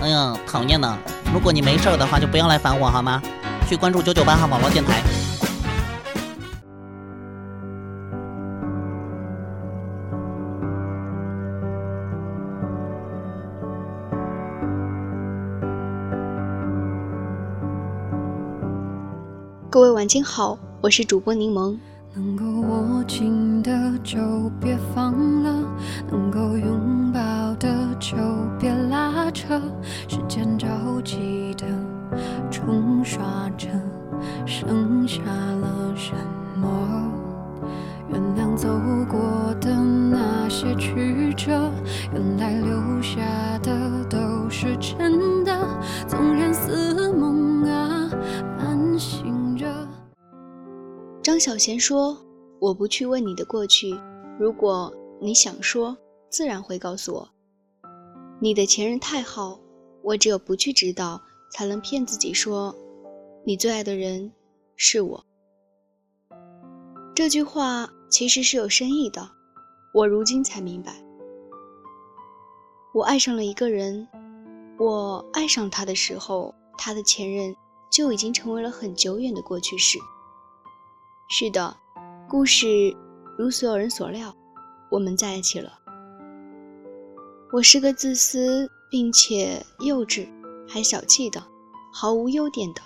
哎呀，讨厌呢！如果你没事的话，就不要来烦我好吗？去关注九九八号网络电台。各位晚间好，我是主播柠檬。能够握紧的就别放了，能够拥抱的就别拉扯。时间着急的冲刷着，剩下了什么？原谅走过的那些曲折，原来留下的都是真的。纵然似梦啊，半醒着。张小娴说：“我不去问你的过去，如果你想说，自然会告诉我。你的前任太好，我只有不去知道，才能骗自己说，你最爱的人是我。”这句话其实是有深意的，我如今才明白。我爱上了一个人，我爱上他的时候，他的前任就已经成为了很久远的过去式。是的，故事如所有人所料，我们在一起了。我是个自私并且幼稚还小气的、毫无优点的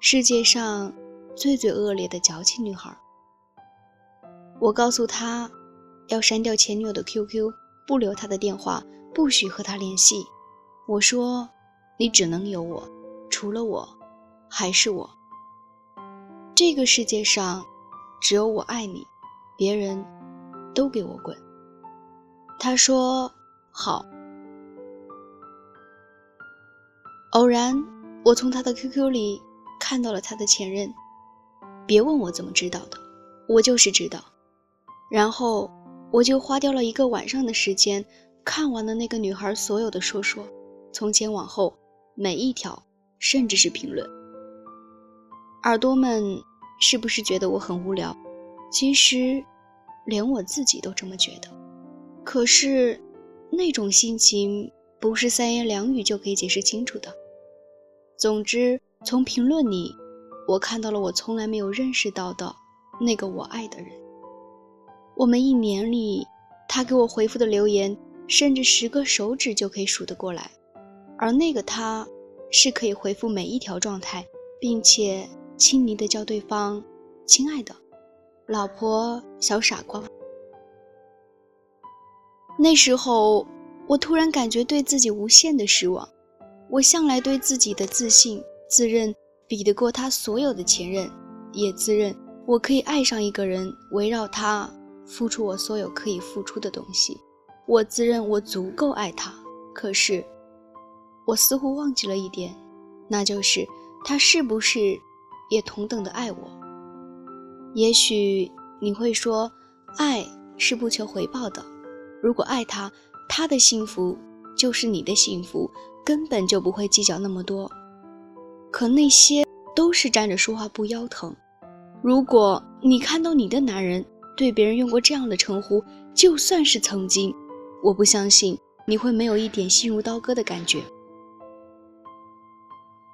世界上最最恶劣的矫情女孩。我告诉他要删掉前女友的 QQ，不留她的电话，不许和她联系。我说你只能有我，除了我还是我。这个世界上。只有我爱你，别人都给我滚。他说好。偶然，我从他的 QQ 里看到了他的前任。别问我怎么知道的，我就是知道。然后我就花掉了一个晚上的时间，看完了那个女孩所有的说说，从前往后每一条，甚至是评论。耳朵们。是不是觉得我很无聊？其实，连我自己都这么觉得。可是，那种心情不是三言两语就可以解释清楚的。总之，从评论里，我看到了我从来没有认识到的那个我爱的人。我们一年里，他给我回复的留言，甚至十个手指就可以数得过来。而那个他，是可以回复每一条状态，并且。亲昵的叫对方“亲爱的”，老婆，小傻瓜。那时候，我突然感觉对自己无限的失望。我向来对自己的自信、自认比得过他所有的前任，也自认我可以爱上一个人，围绕他付出我所有可以付出的东西。我自认我足够爱他，可是，我似乎忘记了一点，那就是他是不是？也同等的爱我。也许你会说，爱是不求回报的。如果爱他，他的幸福就是你的幸福，根本就不会计较那么多。可那些都是站着说话不腰疼。如果你看到你的男人对别人用过这样的称呼，就算是曾经，我不相信你会没有一点心如刀割的感觉。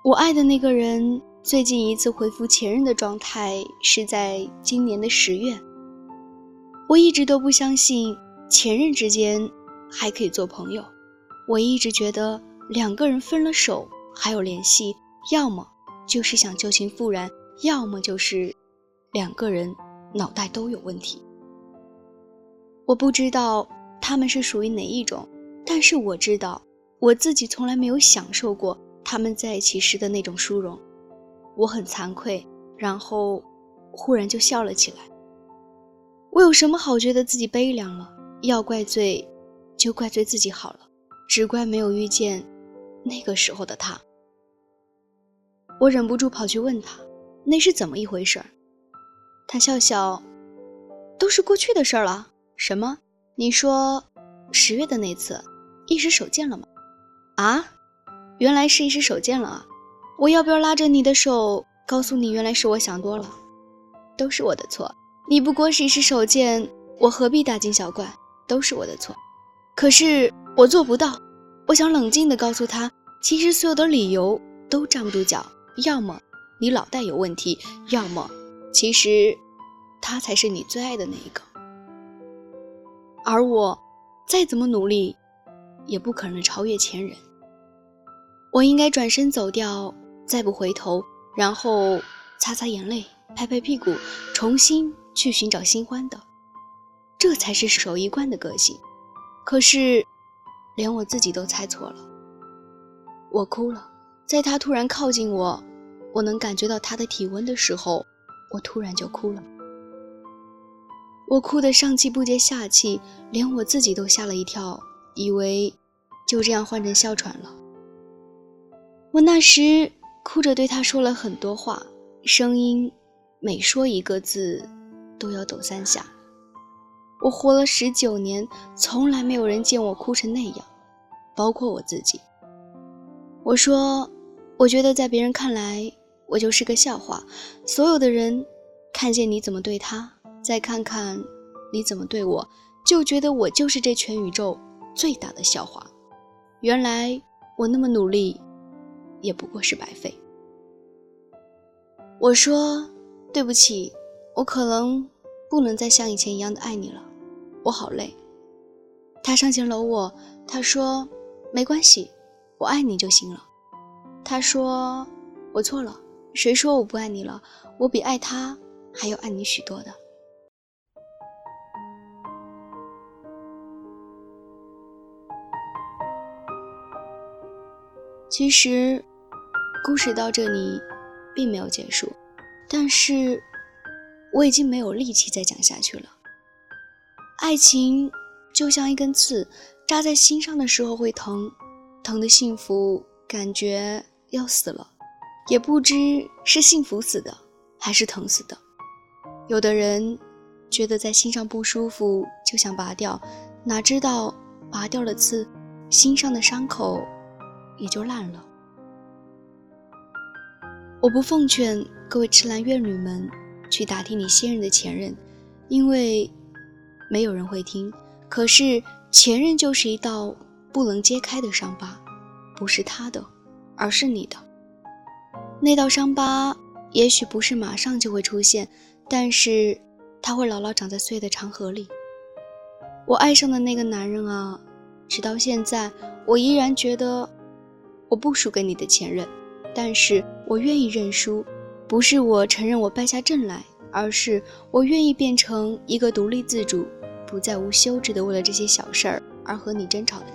我爱的那个人。最近一次回复前任的状态是在今年的十月。我一直都不相信前任之间还可以做朋友，我一直觉得两个人分了手还有联系，要么就是想旧情复燃，要么就是两个人脑袋都有问题。我不知道他们是属于哪一种，但是我知道我自己从来没有享受过他们在一起时的那种殊荣。我很惭愧，然后忽然就笑了起来。我有什么好觉得自己悲凉了？要怪罪，就怪罪自己好了，只怪没有遇见那个时候的他。我忍不住跑去问他，那是怎么一回事儿？他笑笑，都是过去的事儿了。什么？你说十月的那次，一时手贱了吗？啊，原来是一时手贱了啊。我要不要拉着你的手，告诉你，原来是我想多了，都是我的错。你不过是一时手贱，我何必大惊小怪？都是我的错。可是我做不到。我想冷静地告诉他，其实所有的理由都站不住脚，要么你脑袋有问题，要么其实他才是你最爱的那一个。而我再怎么努力，也不可能超越前人。我应该转身走掉，再不回头，然后擦擦眼泪，拍拍屁股，重新去寻找新欢的。这才是守一贯的个性。可是，连我自己都猜错了。我哭了，在他突然靠近我，我能感觉到他的体温的时候，我突然就哭了。我哭得上气不接下气，连我自己都吓了一跳，以为就这样换成哮喘了。我那时哭着对他说了很多话，声音每说一个字都要抖三下。我活了十九年，从来没有人见我哭成那样，包括我自己。我说，我觉得在别人看来，我就是个笑话。所有的人看见你怎么对他，再看看你怎么对我，就觉得我就是这全宇宙最大的笑话。原来我那么努力。也不过是白费。我说对不起，我可能不能再像以前一样的爱你了，我好累。他上前搂我，他说没关系，我爱你就行了。他说我错了，谁说我不爱你了？我比爱他还要爱你许多的。其实，故事到这里并没有结束，但是我已经没有力气再讲下去了。爱情就像一根刺，扎在心上的时候会疼，疼的幸福感觉要死了，也不知是幸福死的还是疼死的。有的人觉得在心上不舒服就想拔掉，哪知道拔掉了刺，心上的伤口。也就烂了。我不奉劝各位痴男怨女们去打听你现任的前任，因为没有人会听。可是前任就是一道不能揭开的伤疤，不是他的，而是你的。那道伤疤也许不是马上就会出现，但是它会牢牢长在岁月的长河里。我爱上的那个男人啊，直到现在，我依然觉得。我不输给你的前任，但是我愿意认输，不是我承认我败下阵来，而是我愿意变成一个独立自主、不再无休止的为了这些小事儿而和你争吵的人。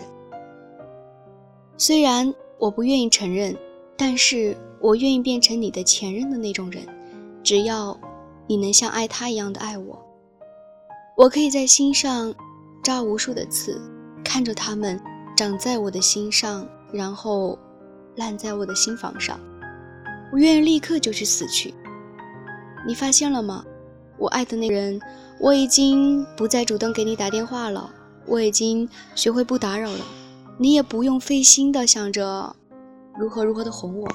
虽然我不愿意承认，但是我愿意变成你的前任的那种人，只要你能像爱他一样的爱我，我可以在心上扎无数的刺，看着他们长在我的心上。然后烂在我的心房上，我愿意立刻就去死去。你发现了吗？我爱的那个人，我已经不再主动给你打电话了，我已经学会不打扰了。你也不用费心的想着如何如何的哄我，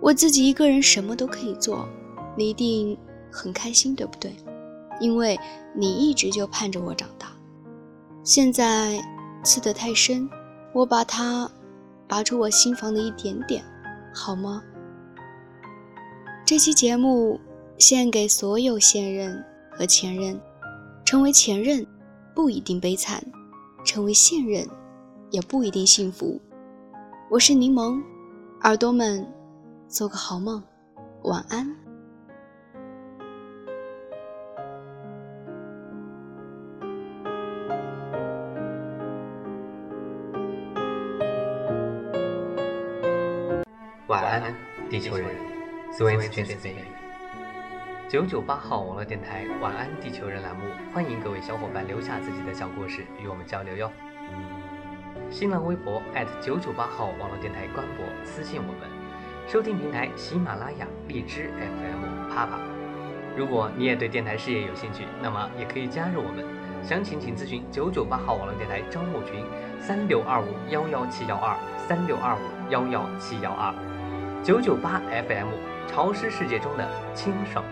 我自己一个人什么都可以做，你一定很开心，对不对？因为你一直就盼着我长大。现在刺得太深，我把它。拔出我心房的一点点，好吗？这期节目献给所有现任和前任。成为前任不一定悲惨，成为现任也不一定幸福。我是柠檬，耳朵们做个好梦，晚安。晚安，地球人。Sweet dreams, baby。九九八号网络电台“晚安地球人”栏目，欢迎各位小伙伴留下自己的小故事与我们交流哟。新浪微博九九八号网络电台官博私信我们，收听平台喜马拉雅、荔枝 FM、啪啪。如果你也对电台事业有兴趣，那么也可以加入我们，详情请咨询九九八号网络电台招募群：三六二五幺幺七幺二三六二五幺幺七幺二。九九八 FM，潮湿世界中的清爽。